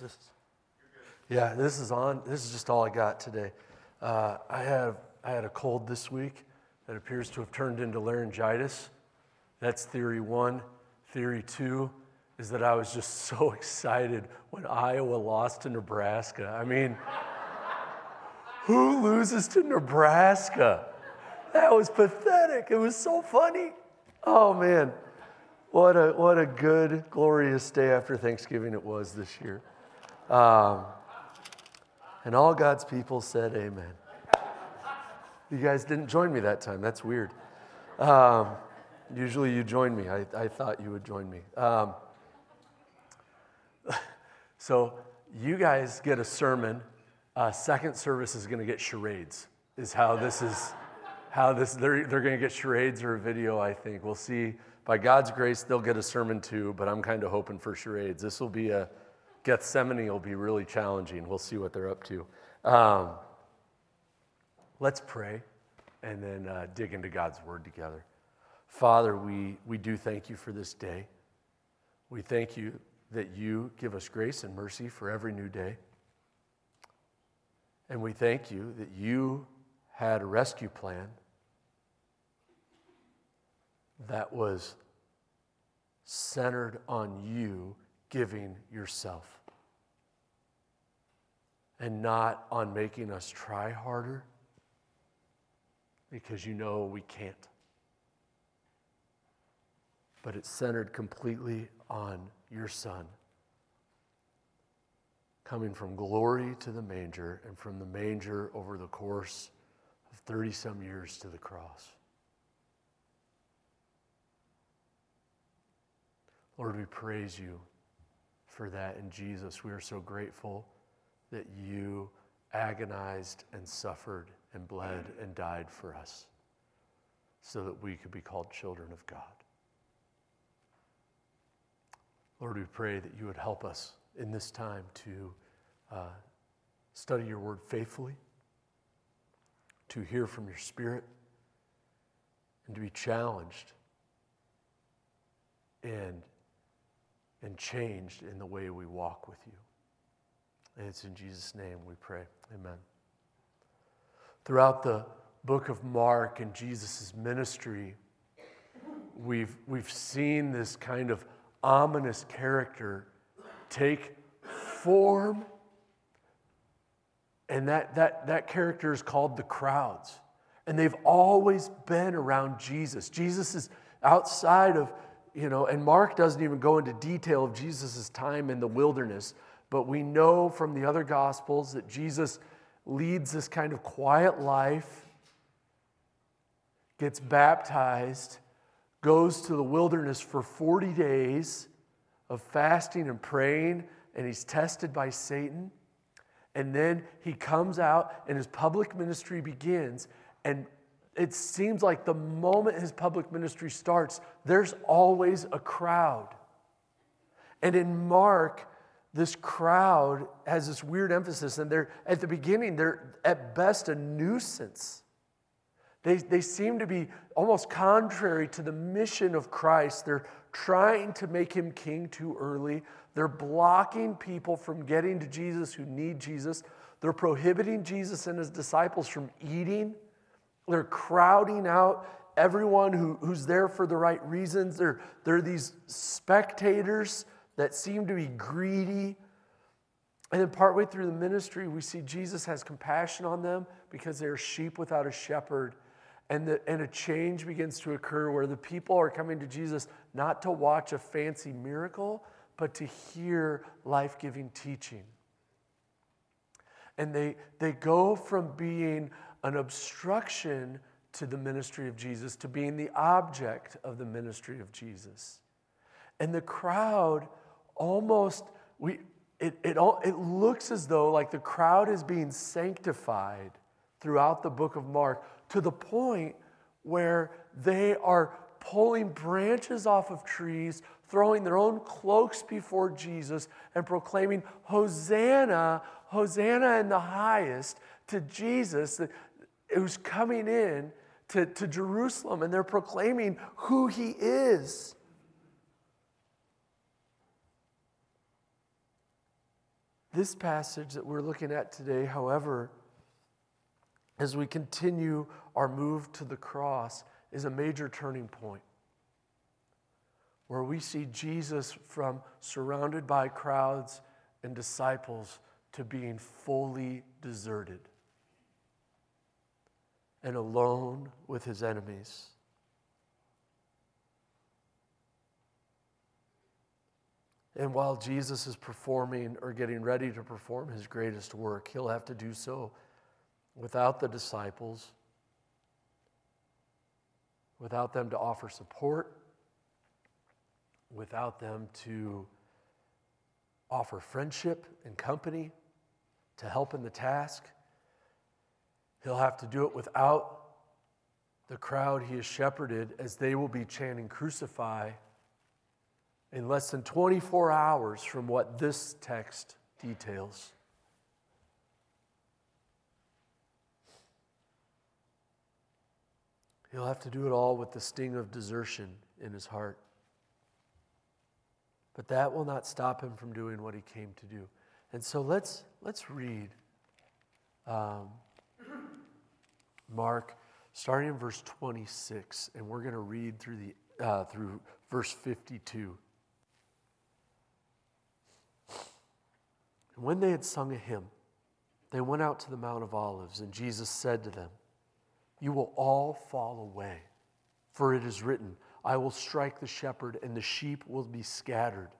Is this? Yeah, this is on. This is just all I got today. Uh, I have I had a cold this week that appears to have turned into laryngitis. That's theory one. Theory two is that I was just so excited when Iowa lost to Nebraska. I mean, who loses to Nebraska? That was pathetic. It was so funny. Oh man, what a what a good, glorious day after Thanksgiving it was this year. Um, and all God's people said, Amen. You guys didn't join me that time. That's weird. Um, usually you join me. I, I thought you would join me. Um, so you guys get a sermon. Uh, second service is going to get charades. Is how this is. How this they're they're going to get charades or a video. I think we'll see. By God's grace, they'll get a sermon too. But I'm kind of hoping for charades. This will be a Gethsemane will be really challenging. We'll see what they're up to. Um, let's pray and then uh, dig into God's word together. Father, we, we do thank you for this day. We thank you that you give us grace and mercy for every new day. And we thank you that you had a rescue plan that was centered on you giving yourself and not on making us try harder because you know we can't. But it's centered completely on your Son coming from glory to the manger and from the manger over the course of 30 some years to the cross. Lord, we praise you for that in Jesus. We are so grateful that you agonized and suffered and bled and died for us so that we could be called children of God. Lord, we pray that you would help us in this time to uh, study your word faithfully, to hear from your spirit, and to be challenged and and changed in the way we walk with you. And it's in Jesus' name we pray. Amen. Throughout the book of Mark and Jesus' ministry, we've, we've seen this kind of ominous character take form. And that, that, that character is called the crowds. And they've always been around Jesus. Jesus is outside of you know, and Mark doesn't even go into detail of Jesus' time in the wilderness, but we know from the other gospels that Jesus leads this kind of quiet life, gets baptized, goes to the wilderness for 40 days of fasting and praying, and he's tested by Satan. And then he comes out and his public ministry begins. And it seems like the moment his public ministry starts, there's always a crowd. And in Mark, this crowd has this weird emphasis, and they're at the beginning, they're at best a nuisance. They, they seem to be almost contrary to the mission of Christ. They're trying to make him king too early. They're blocking people from getting to Jesus who need Jesus. They're prohibiting Jesus and his disciples from eating they're crowding out everyone who, who's there for the right reasons. They're, they're these spectators that seem to be greedy. And then, partway through the ministry, we see Jesus has compassion on them because they're sheep without a shepherd. And, the, and a change begins to occur where the people are coming to Jesus not to watch a fancy miracle, but to hear life giving teaching. And they, they go from being an obstruction to the ministry of Jesus, to being the object of the ministry of Jesus. And the crowd almost, we, it, it, it looks as though like the crowd is being sanctified throughout the book of Mark to the point where they are pulling branches off of trees, throwing their own cloaks before Jesus, and proclaiming, Hosanna, Hosanna in the highest to Jesus who's coming in to, to Jerusalem and they're proclaiming who he is. This passage that we're looking at today, however, as we continue our move to the cross, is a major turning point where we see Jesus from surrounded by crowds and disciples to being fully deserted and alone with his enemies. And while Jesus is performing or getting ready to perform his greatest work, he'll have to do so without the disciples, without them to offer support, without them to offer friendship and company, to help in the task. He'll have to do it without the crowd he has shepherded as they will be chanting, Crucify, in less than 24 hours from what this text details. He'll have to do it all with the sting of desertion in his heart. But that will not stop him from doing what he came to do. And so let's, let's read um, Mark, starting in verse 26, and we're going to read through, the, uh, through verse 52. And when they had sung a hymn, they went out to the Mount of Olives, and Jesus said to them, You will all fall away, for it is written, I will strike the shepherd, and the sheep will be scattered.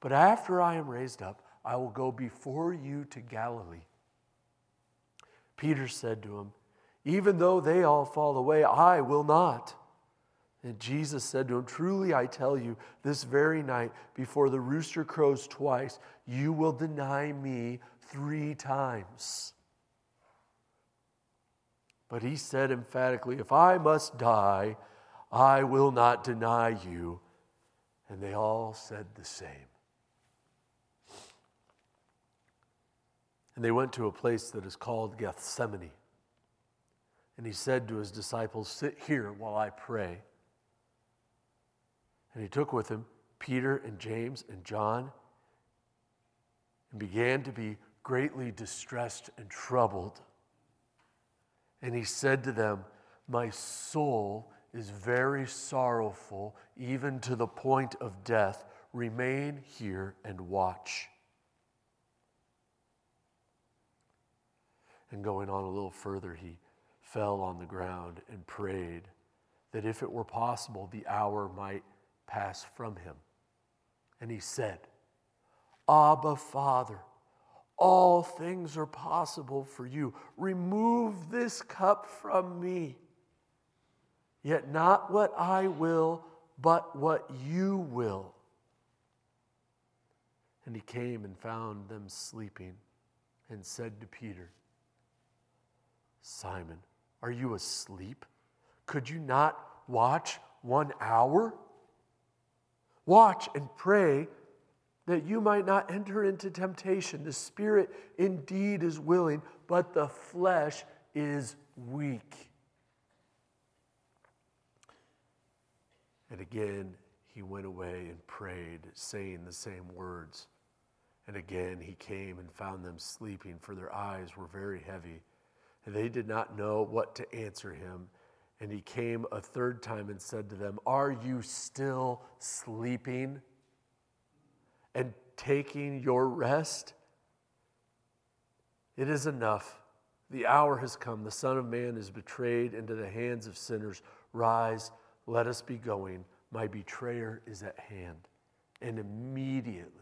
But after I am raised up, I will go before you to Galilee. Peter said to him, Even though they all fall away, I will not. And Jesus said to him, Truly I tell you, this very night, before the rooster crows twice, you will deny me three times. But he said emphatically, If I must die, I will not deny you. And they all said the same. And they went to a place that is called Gethsemane. And he said to his disciples, Sit here while I pray. And he took with him Peter and James and John and began to be greatly distressed and troubled. And he said to them, My soul is very sorrowful, even to the point of death. Remain here and watch. And going on a little further, he fell on the ground and prayed that if it were possible, the hour might pass from him. And he said, Abba, Father, all things are possible for you. Remove this cup from me. Yet not what I will, but what you will. And he came and found them sleeping and said to Peter, Simon, are you asleep? Could you not watch one hour? Watch and pray that you might not enter into temptation. The spirit indeed is willing, but the flesh is weak. And again, he went away and prayed, saying the same words. And again, he came and found them sleeping, for their eyes were very heavy. And they did not know what to answer him. And he came a third time and said to them, Are you still sleeping and taking your rest? It is enough. The hour has come. The Son of Man is betrayed into the hands of sinners. Rise, let us be going. My betrayer is at hand. And immediately,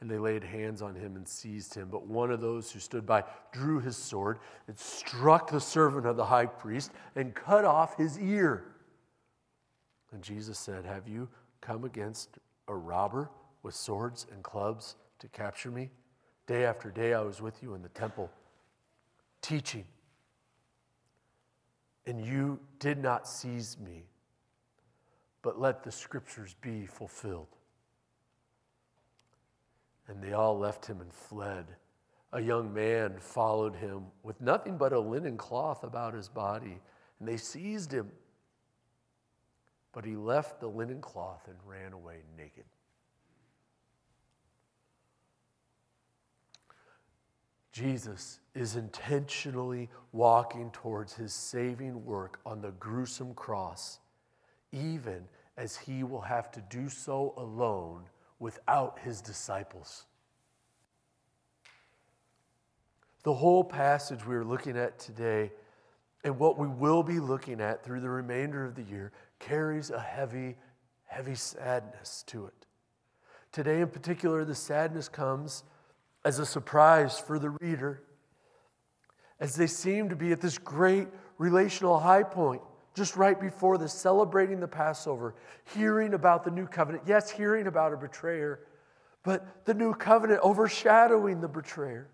and they laid hands on him and seized him. But one of those who stood by drew his sword and struck the servant of the high priest and cut off his ear. And Jesus said, Have you come against a robber with swords and clubs to capture me? Day after day, I was with you in the temple, teaching, and you did not seize me, but let the scriptures be fulfilled. And they all left him and fled. A young man followed him with nothing but a linen cloth about his body, and they seized him. But he left the linen cloth and ran away naked. Jesus is intentionally walking towards his saving work on the gruesome cross, even as he will have to do so alone without his disciples. The whole passage we are looking at today and what we will be looking at through the remainder of the year carries a heavy, heavy sadness to it. Today, in particular, the sadness comes as a surprise for the reader as they seem to be at this great relational high point just right before this, celebrating the Passover, hearing about the new covenant. Yes, hearing about a betrayer, but the new covenant overshadowing the betrayer.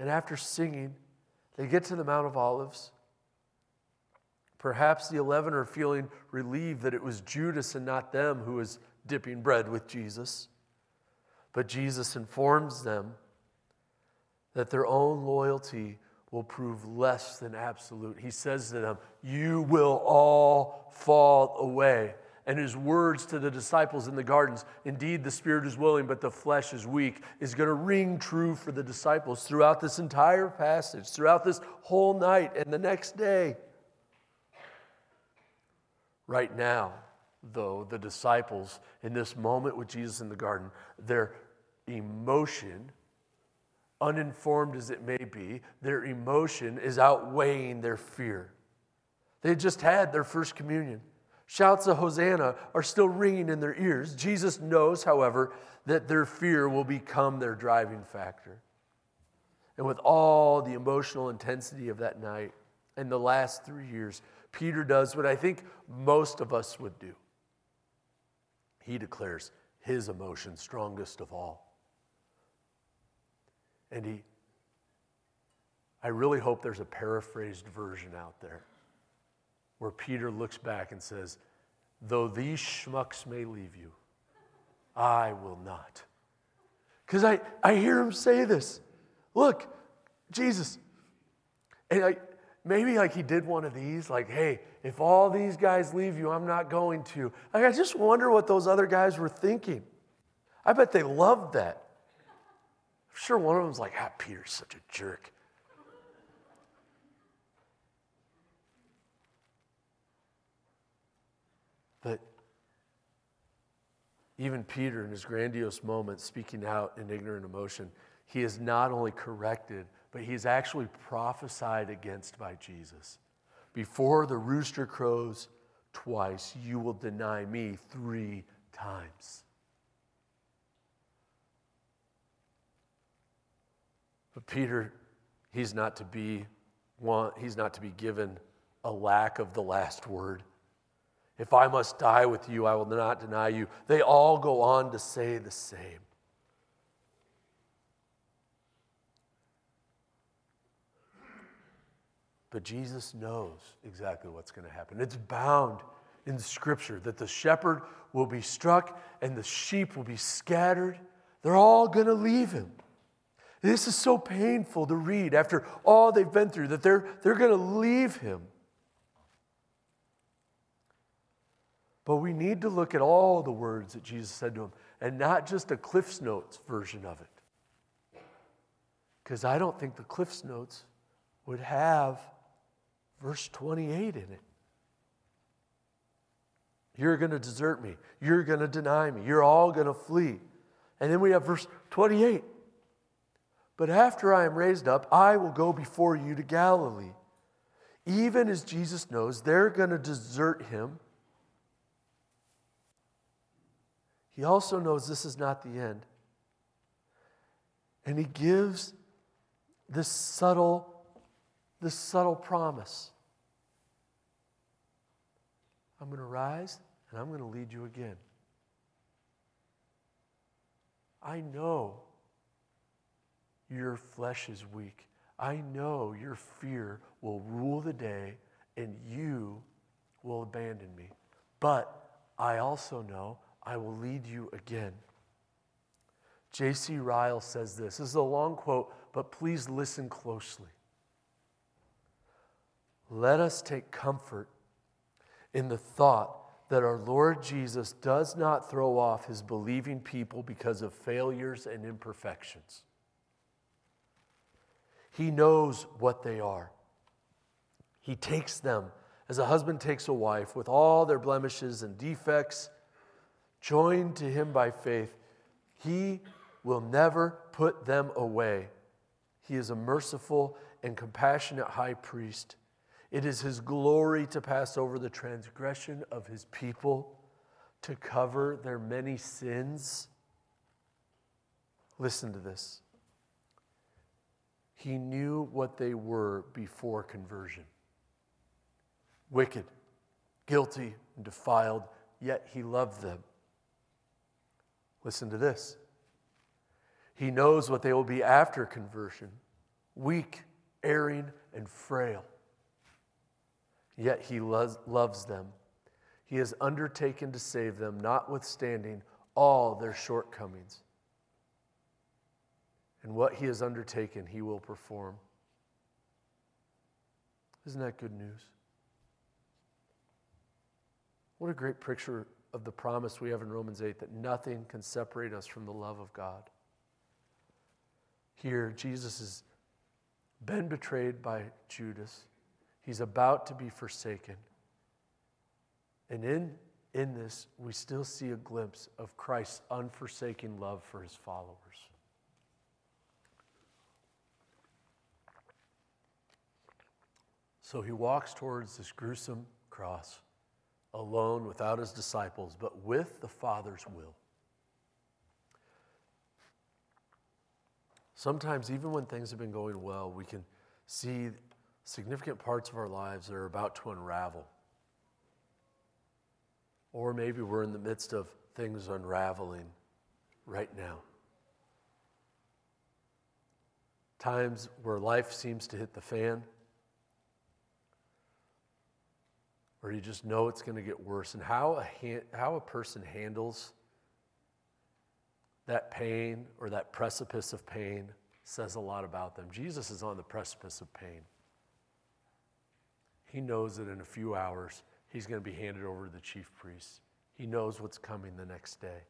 And after singing, they get to the Mount of Olives. Perhaps the eleven are feeling relieved that it was Judas and not them who was dipping bread with Jesus. But Jesus informs them that their own loyalty will prove less than absolute. He says to them, You will all fall away. And his words to the disciples in the gardens, indeed, the spirit is willing, but the flesh is weak, is going to ring true for the disciples throughout this entire passage, throughout this whole night and the next day. Right now, though, the disciples, in this moment with Jesus in the garden, their emotion, uninformed as it may be, their emotion is outweighing their fear. They just had their first communion. Shouts of Hosanna are still ringing in their ears. Jesus knows, however, that their fear will become their driving factor. And with all the emotional intensity of that night and the last three years, Peter does what I think most of us would do he declares his emotion strongest of all. And he, I really hope there's a paraphrased version out there where Peter looks back and says, Though these schmucks may leave you, I will not. Because I, I hear him say this. Look, Jesus. And I, maybe like he did one of these, like, hey, if all these guys leave you, I'm not going to. Like, I just wonder what those other guys were thinking. I bet they loved that. I'm sure one of them's like, ah, Peter's such a jerk. But even Peter, in his grandiose moment, speaking out in ignorant emotion, he is not only corrected, but he is actually prophesied against by Jesus. Before the rooster crows twice, you will deny me three times. But Peter, he's not to be one, he's not to be given a lack of the last word. If I must die with you, I will not deny you. They all go on to say the same. But Jesus knows exactly what's going to happen. It's bound in Scripture that the shepherd will be struck and the sheep will be scattered. They're all going to leave him. This is so painful to read after all they've been through that they're, they're going to leave him. But we need to look at all the words that Jesus said to him and not just a Cliff's Notes version of it. Because I don't think the Cliff's Notes would have verse 28 in it. You're going to desert me. You're going to deny me. You're all going to flee. And then we have verse 28. But after I am raised up, I will go before you to Galilee. Even as Jesus knows they're going to desert him, he also knows this is not the end. And he gives this subtle this subtle promise I'm going to rise and I'm going to lead you again. I know your flesh is weak. I know your fear will rule the day and you will abandon me. But I also know I will lead you again. J.C. Ryle says this. This is a long quote, but please listen closely. Let us take comfort in the thought that our Lord Jesus does not throw off his believing people because of failures and imperfections. He knows what they are. He takes them as a husband takes a wife with all their blemishes and defects, joined to him by faith. He will never put them away. He is a merciful and compassionate high priest. It is his glory to pass over the transgression of his people, to cover their many sins. Listen to this. He knew what they were before conversion wicked, guilty, and defiled, yet he loved them. Listen to this. He knows what they will be after conversion weak, erring, and frail. Yet he loves, loves them. He has undertaken to save them, notwithstanding all their shortcomings. And what he has undertaken, he will perform. Isn't that good news? What a great picture of the promise we have in Romans 8 that nothing can separate us from the love of God. Here, Jesus has been betrayed by Judas. He's about to be forsaken. And in, in this, we still see a glimpse of Christ's unforsaking love for his followers. So he walks towards this gruesome cross, alone without his disciples, but with the Father's will. Sometimes, even when things have been going well, we can see significant parts of our lives that are about to unravel. Or maybe we're in the midst of things unraveling right now. Times where life seems to hit the fan, or you just know it's going to get worse. And how a, ha- how a person handles that pain or that precipice of pain says a lot about them. Jesus is on the precipice of pain. He knows that in a few hours he's going to be handed over to the chief priests. He knows what's coming the next day.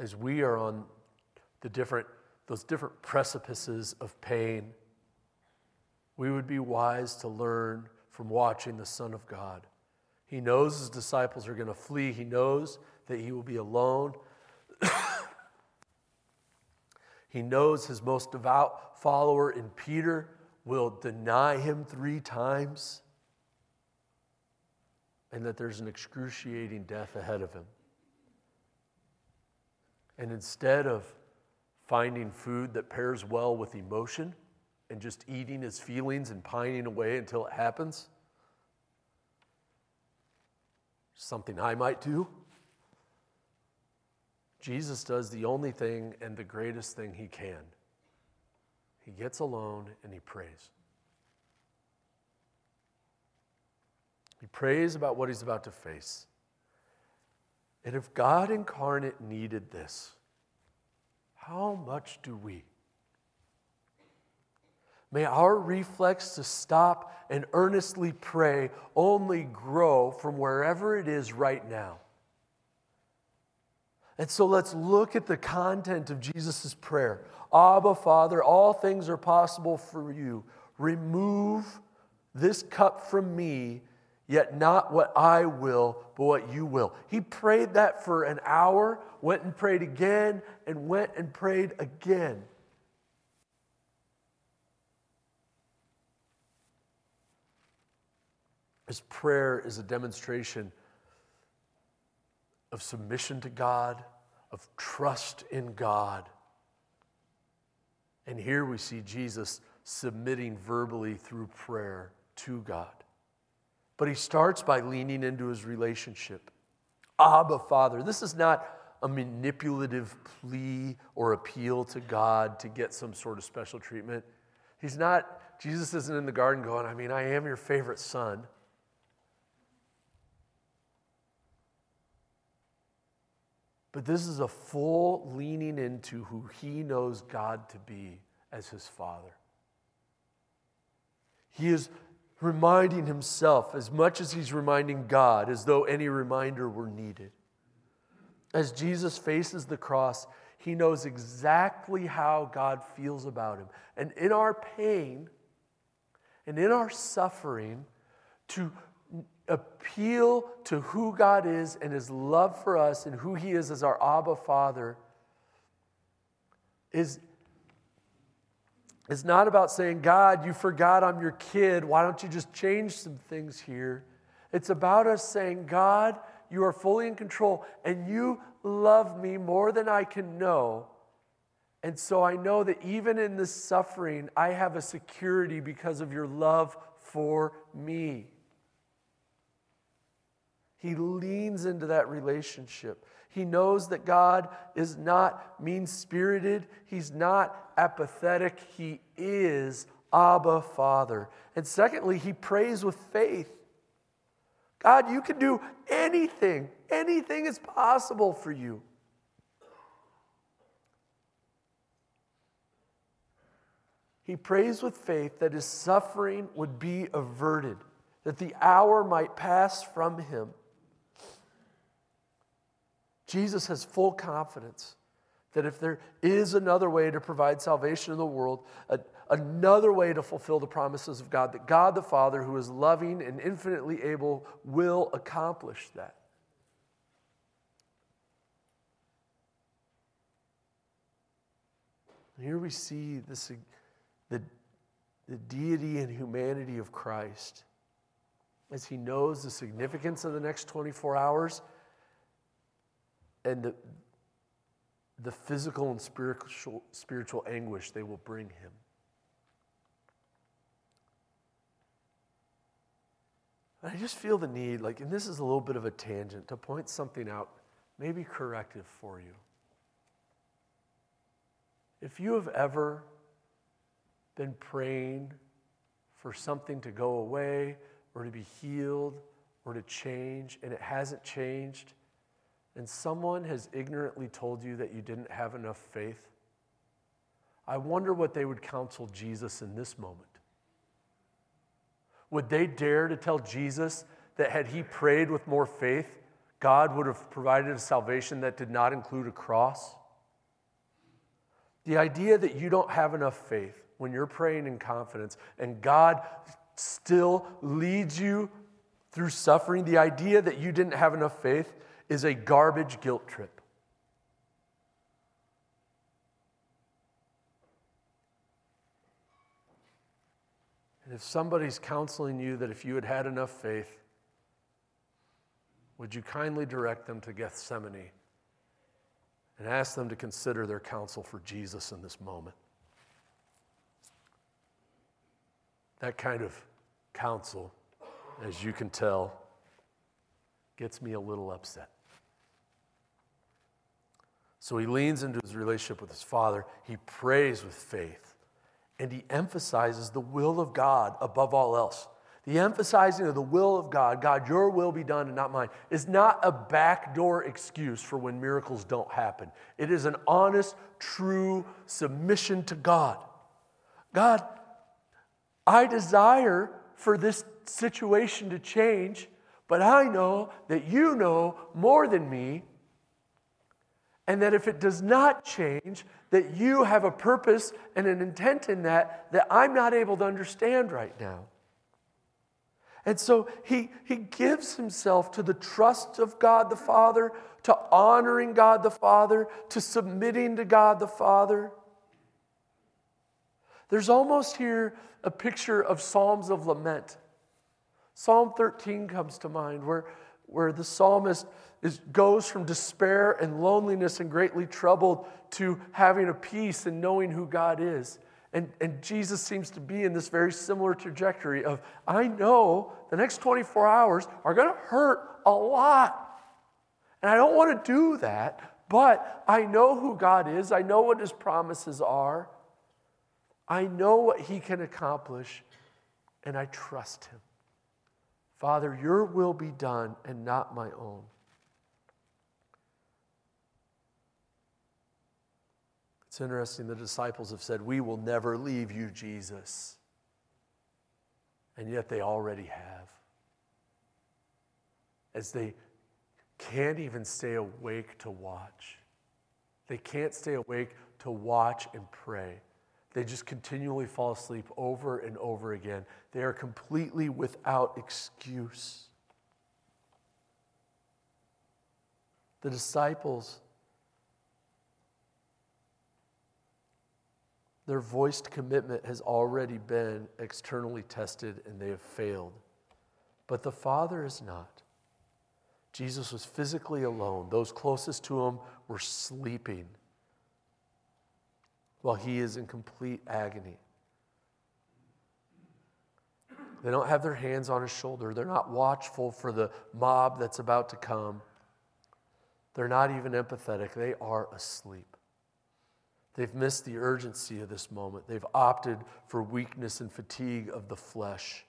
As we are on the different, those different precipices of pain, we would be wise to learn from watching the Son of God. He knows his disciples are going to flee. He knows that he will be alone. he knows his most devout follower in Peter will deny him three times and that there's an excruciating death ahead of him. And instead of finding food that pairs well with emotion and just eating his feelings and pining away until it happens, something I might do. Jesus does the only thing and the greatest thing he can. He gets alone and he prays. He prays about what he's about to face. And if God incarnate needed this, how much do we? May our reflex to stop and earnestly pray only grow from wherever it is right now. And so let's look at the content of Jesus' prayer. Abba, Father, all things are possible for you. Remove this cup from me, yet not what I will, but what you will. He prayed that for an hour, went and prayed again, and went and prayed again. His prayer is a demonstration of submission to God, of trust in God. And here we see Jesus submitting verbally through prayer to God. But he starts by leaning into his relationship. Abba, Father. This is not a manipulative plea or appeal to God to get some sort of special treatment. He's not, Jesus isn't in the garden going, I mean, I am your favorite son. But this is a full leaning into who he knows God to be as his father. He is reminding himself as much as he's reminding God, as though any reminder were needed. As Jesus faces the cross, he knows exactly how God feels about him. And in our pain and in our suffering, to appeal to who God is and his love for us and who he is as our Abba Father is it's not about saying, God, you forgot I'm your kid. Why don't you just change some things here? It's about us saying, God, you are fully in control and you love me more than I can know. And so I know that even in this suffering, I have a security because of your love for me. He leans into that relationship. He knows that God is not mean spirited, He's not apathetic. He is Abba Father. And secondly, He prays with faith. God, you can do anything, anything is possible for you. He prays with faith that his suffering would be averted, that the hour might pass from him. Jesus has full confidence that if there is another way to provide salvation in the world, a, another way to fulfill the promises of God, that God the Father, who is loving and infinitely able, will accomplish that. Here we see this, the, the deity and humanity of Christ as he knows the significance of the next 24 hours and the, the physical and spiritual, spiritual anguish they will bring him. I just feel the need, like, and this is a little bit of a tangent, to point something out, maybe corrective for you. If you have ever been praying for something to go away or to be healed or to change and it hasn't changed, and someone has ignorantly told you that you didn't have enough faith, I wonder what they would counsel Jesus in this moment. Would they dare to tell Jesus that had he prayed with more faith, God would have provided a salvation that did not include a cross? The idea that you don't have enough faith when you're praying in confidence and God still leads you through suffering, the idea that you didn't have enough faith is a garbage guilt trip. And if somebody's counseling you that if you had had enough faith, would you kindly direct them to Gethsemane and ask them to consider their counsel for Jesus in this moment? That kind of counsel, as you can tell, gets me a little upset. So he leans into his relationship with his father. He prays with faith. And he emphasizes the will of God above all else. The emphasizing of the will of God, God, your will be done and not mine, is not a backdoor excuse for when miracles don't happen. It is an honest, true submission to God. God, I desire for this situation to change, but I know that you know more than me and that if it does not change, that you have a purpose and an intent in that that I'm not able to understand right now. And so he, he gives himself to the trust of God the Father, to honoring God the Father, to submitting to God the Father. There's almost here a picture of Psalms of lament. Psalm 13 comes to mind where, where the psalmist is, goes from despair and loneliness and greatly troubled to having a peace and knowing who God is. And, and Jesus seems to be in this very similar trajectory of, I know the next 24 hours are going to hurt a lot. And I don't want to do that, but I know who God is. I know what his promises are. I know what he can accomplish, and I trust him. Father, your will be done and not my own. It's interesting, the disciples have said, We will never leave you, Jesus. And yet they already have. As they can't even stay awake to watch, they can't stay awake to watch and pray. They just continually fall asleep over and over again. They are completely without excuse. The disciples Their voiced commitment has already been externally tested and they have failed. But the Father is not. Jesus was physically alone. Those closest to him were sleeping while he is in complete agony. They don't have their hands on his shoulder. They're not watchful for the mob that's about to come. They're not even empathetic. They are asleep. They've missed the urgency of this moment. They've opted for weakness and fatigue of the flesh.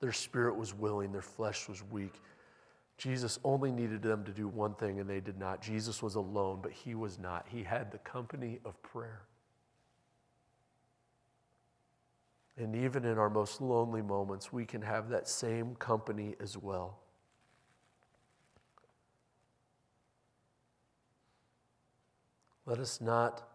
Their spirit was willing, their flesh was weak. Jesus only needed them to do one thing, and they did not. Jesus was alone, but he was not. He had the company of prayer. And even in our most lonely moments, we can have that same company as well. Let us not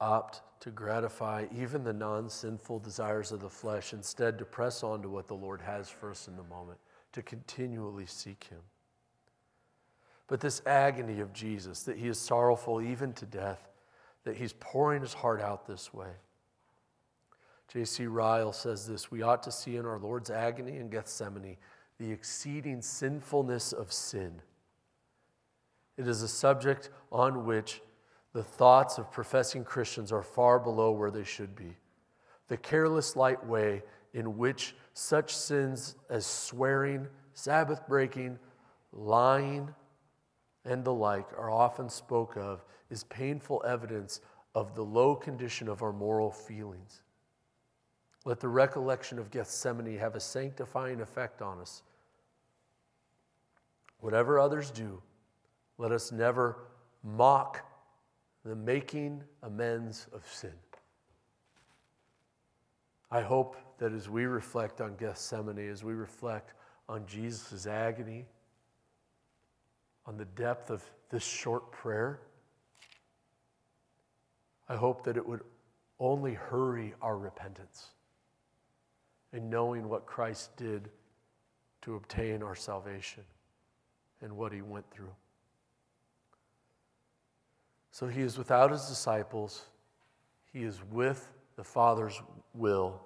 opt to gratify even the non sinful desires of the flesh, instead, to press on to what the Lord has for us in the moment, to continually seek Him. But this agony of Jesus, that He is sorrowful even to death, that He's pouring His heart out this way. J.C. Ryle says this We ought to see in our Lord's agony in Gethsemane the exceeding sinfulness of sin. It is a subject on which the thoughts of professing Christians are far below where they should be. The careless, light way in which such sins as swearing, Sabbath breaking, lying, and the like are often spoke of is painful evidence of the low condition of our moral feelings. Let the recollection of Gethsemane have a sanctifying effect on us. Whatever others do, let us never mock the making amends of sin. I hope that as we reflect on Gethsemane, as we reflect on Jesus' agony, on the depth of this short prayer, I hope that it would only hurry our repentance in knowing what Christ did to obtain our salvation and what he went through. So he is without his disciples, he is with the Father's will.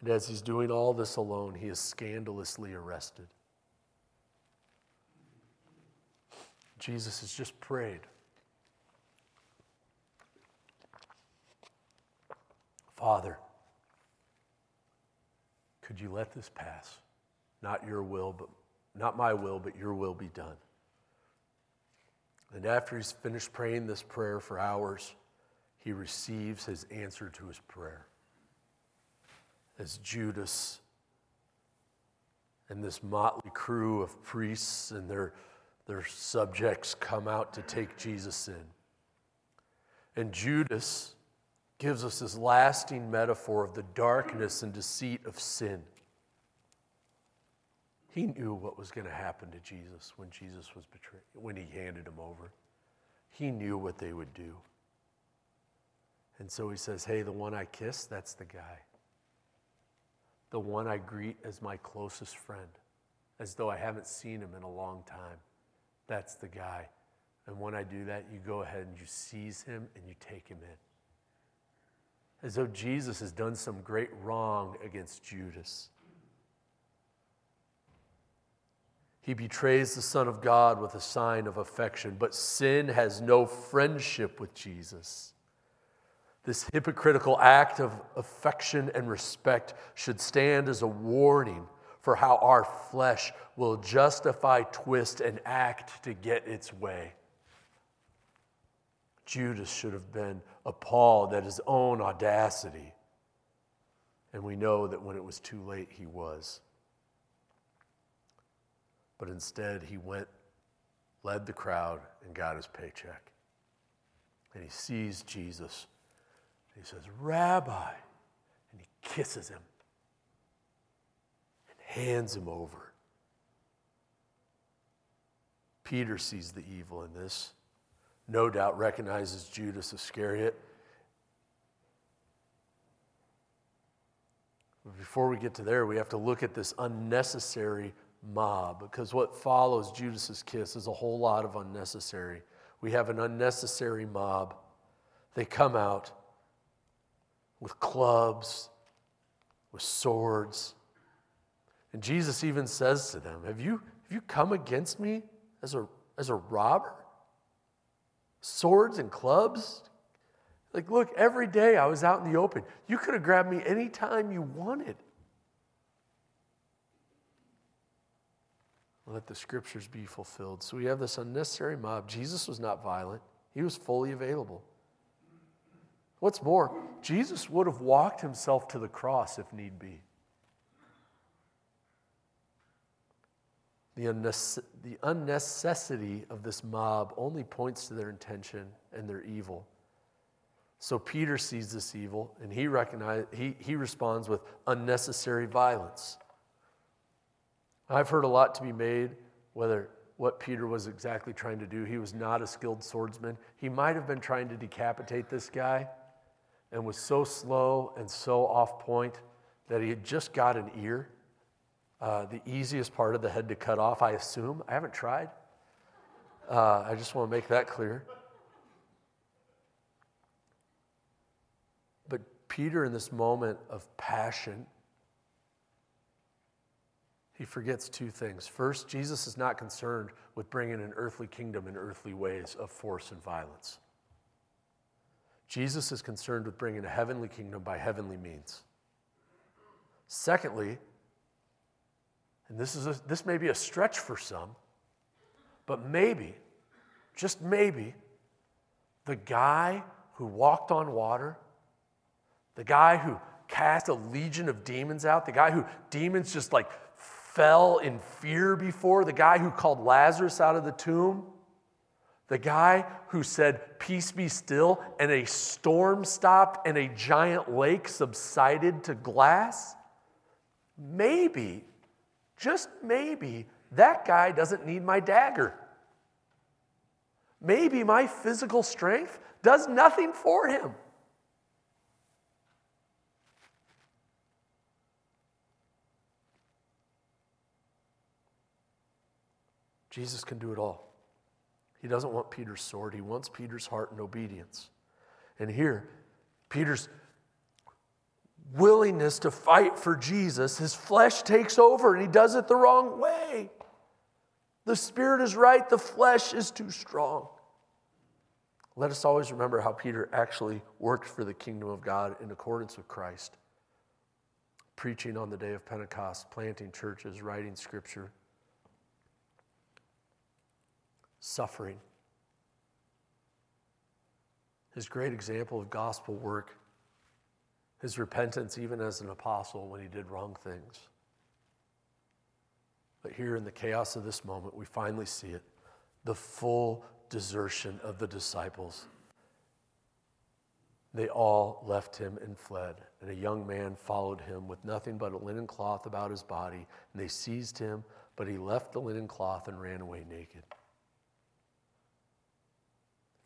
And as he's doing all this alone, he is scandalously arrested. Jesus has just prayed. Father, could you let this pass? Not your will, but not my will, but your will be done. And after he's finished praying this prayer for hours, he receives his answer to his prayer. As Judas and this motley crew of priests and their, their subjects come out to take Jesus in. And Judas gives us this lasting metaphor of the darkness and deceit of sin. He knew what was going to happen to Jesus when Jesus was betrayed, when he handed him over. He knew what they would do. And so he says, Hey, the one I kiss, that's the guy. The one I greet as my closest friend, as though I haven't seen him in a long time. That's the guy. And when I do that, you go ahead and you seize him and you take him in. As though Jesus has done some great wrong against Judas. He betrays the Son of God with a sign of affection, but sin has no friendship with Jesus. This hypocritical act of affection and respect should stand as a warning for how our flesh will justify, twist, and act to get its way. Judas should have been appalled at his own audacity. And we know that when it was too late, he was. But instead, he went, led the crowd, and got his paycheck. And he sees Jesus. He says, Rabbi. And he kisses him and hands him over. Peter sees the evil in this no doubt recognizes Judas Iscariot. Before we get to there, we have to look at this unnecessary mob because what follows Judas's kiss is a whole lot of unnecessary. We have an unnecessary mob. They come out with clubs, with swords. And Jesus even says to them, Have you, have you come against me as a, as a robber? Swords and clubs. Like, look, every day I was out in the open. You could have grabbed me anytime you wanted. Let the scriptures be fulfilled. So we have this unnecessary mob. Jesus was not violent, he was fully available. What's more, Jesus would have walked himself to the cross if need be. The, unnecess- the unnecessity of this mob only points to their intention and their evil. So Peter sees this evil and he, recognize, he, he responds with unnecessary violence. I've heard a lot to be made whether what Peter was exactly trying to do. He was not a skilled swordsman. He might have been trying to decapitate this guy and was so slow and so off point that he had just got an ear uh, the easiest part of the head to cut off, I assume. I haven't tried. Uh, I just want to make that clear. But Peter, in this moment of passion, he forgets two things. First, Jesus is not concerned with bringing an earthly kingdom in earthly ways of force and violence. Jesus is concerned with bringing a heavenly kingdom by heavenly means. Secondly, and this, is a, this may be a stretch for some, but maybe, just maybe, the guy who walked on water, the guy who cast a legion of demons out, the guy who demons just like fell in fear before, the guy who called Lazarus out of the tomb, the guy who said, Peace be still, and a storm stopped and a giant lake subsided to glass. Maybe just maybe that guy doesn't need my dagger. Maybe my physical strength does nothing for him. Jesus can do it all. He doesn't want Peter's sword, he wants Peter's heart and obedience. And here, Peter's willingness to fight for Jesus, his flesh takes over and he does it the wrong way. The spirit is right, the flesh is too strong. Let us always remember how Peter actually worked for the kingdom of God in accordance with Christ, preaching on the day of Pentecost, planting churches, writing scripture, suffering. His great example of gospel work his repentance, even as an apostle when he did wrong things. But here in the chaos of this moment, we finally see it the full desertion of the disciples. They all left him and fled, and a young man followed him with nothing but a linen cloth about his body, and they seized him, but he left the linen cloth and ran away naked.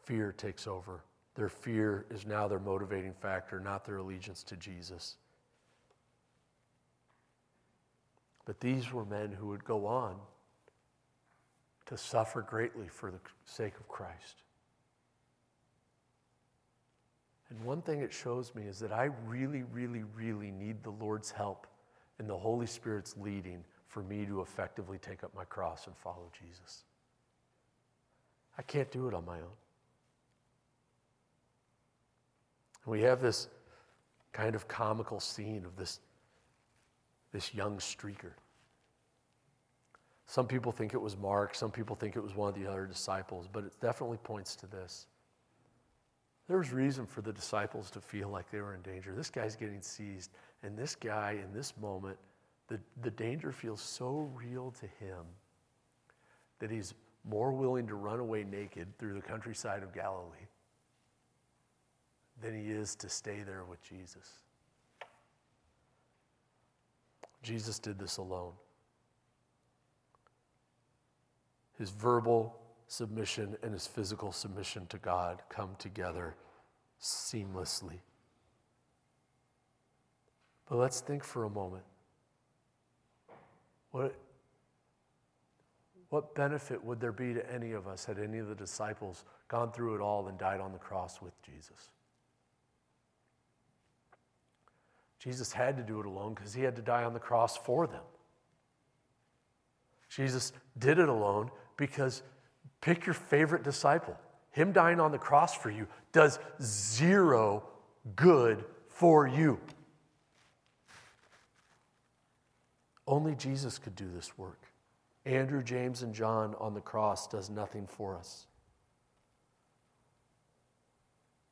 Fear takes over. Their fear is now their motivating factor, not their allegiance to Jesus. But these were men who would go on to suffer greatly for the sake of Christ. And one thing it shows me is that I really, really, really need the Lord's help and the Holy Spirit's leading for me to effectively take up my cross and follow Jesus. I can't do it on my own. We have this kind of comical scene of this, this young streaker. Some people think it was Mark, some people think it was one of the other disciples, but it definitely points to this. There was reason for the disciples to feel like they were in danger. This guy's getting seized, and this guy in this moment, the, the danger feels so real to him that he's more willing to run away naked through the countryside of Galilee than he is to stay there with Jesus. Jesus did this alone. His verbal submission and his physical submission to God come together seamlessly. But let's think for a moment. What, what benefit would there be to any of us had any of the disciples gone through it all and died on the cross with Jesus? Jesus had to do it alone because he had to die on the cross for them. Jesus did it alone because pick your favorite disciple. Him dying on the cross for you does zero good for you. Only Jesus could do this work. Andrew, James, and John on the cross does nothing for us.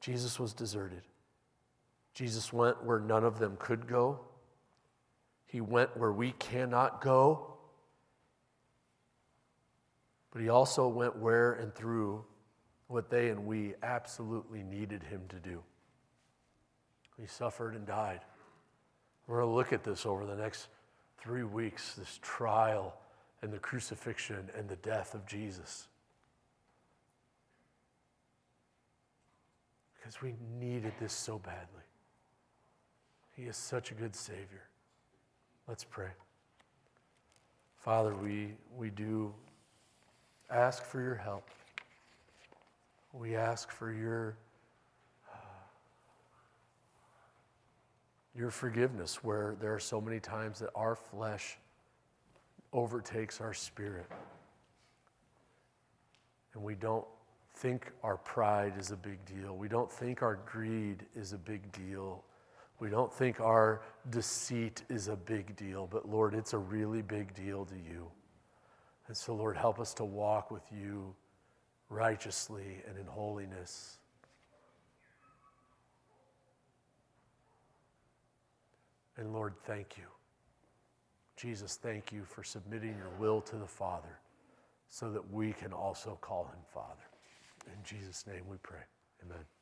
Jesus was deserted. Jesus went where none of them could go. He went where we cannot go. But he also went where and through what they and we absolutely needed him to do. He suffered and died. We're going to look at this over the next three weeks this trial and the crucifixion and the death of Jesus. Because we needed this so badly. He is such a good Savior. Let's pray. Father, we, we do ask for your help. We ask for your, uh, your forgiveness where there are so many times that our flesh overtakes our spirit. And we don't think our pride is a big deal. We don't think our greed is a big deal. We don't think our deceit is a big deal, but Lord, it's a really big deal to you. And so, Lord, help us to walk with you righteously and in holiness. And Lord, thank you. Jesus, thank you for submitting your will to the Father so that we can also call him Father. In Jesus' name we pray. Amen.